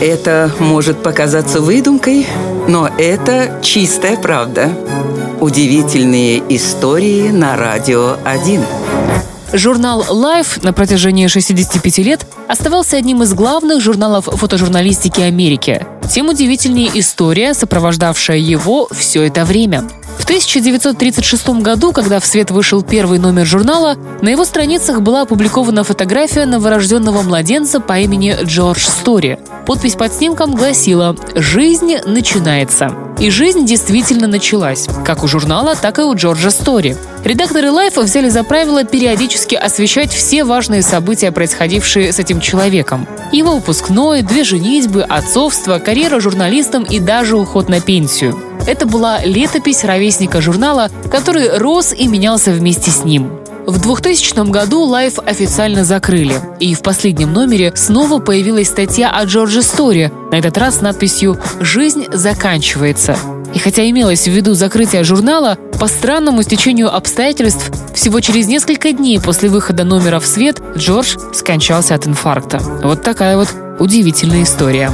Это может показаться выдумкой, но это чистая правда. Удивительные истории на радио 1. Журнал Life на протяжении 65 лет оставался одним из главных журналов фотожурналистики Америки. Тем удивительнее история, сопровождавшая его все это время. В 1936 году, когда в свет вышел первый номер журнала, на его страницах была опубликована фотография новорожденного младенца по имени Джордж Стори. Подпись под снимком гласила «Жизнь начинается». И жизнь действительно началась, как у журнала, так и у Джорджа Стори. Редакторы Life взяли за правило периодически освещать все важные события, происходившие с этим человеком. Его выпускной, две женитьбы, отцовство, карьера журналистом и даже уход на пенсию. Это была летопись ровесника журнала, который рос и менялся вместе с ним. В 2000 году Life официально закрыли, и в последнем номере снова появилась статья о Джордже Стори, на этот раз с надписью «Жизнь заканчивается». И хотя имелось в виду закрытие журнала, по странному стечению обстоятельств, всего через несколько дней после выхода номера в свет Джордж скончался от инфаркта. Вот такая вот удивительная история.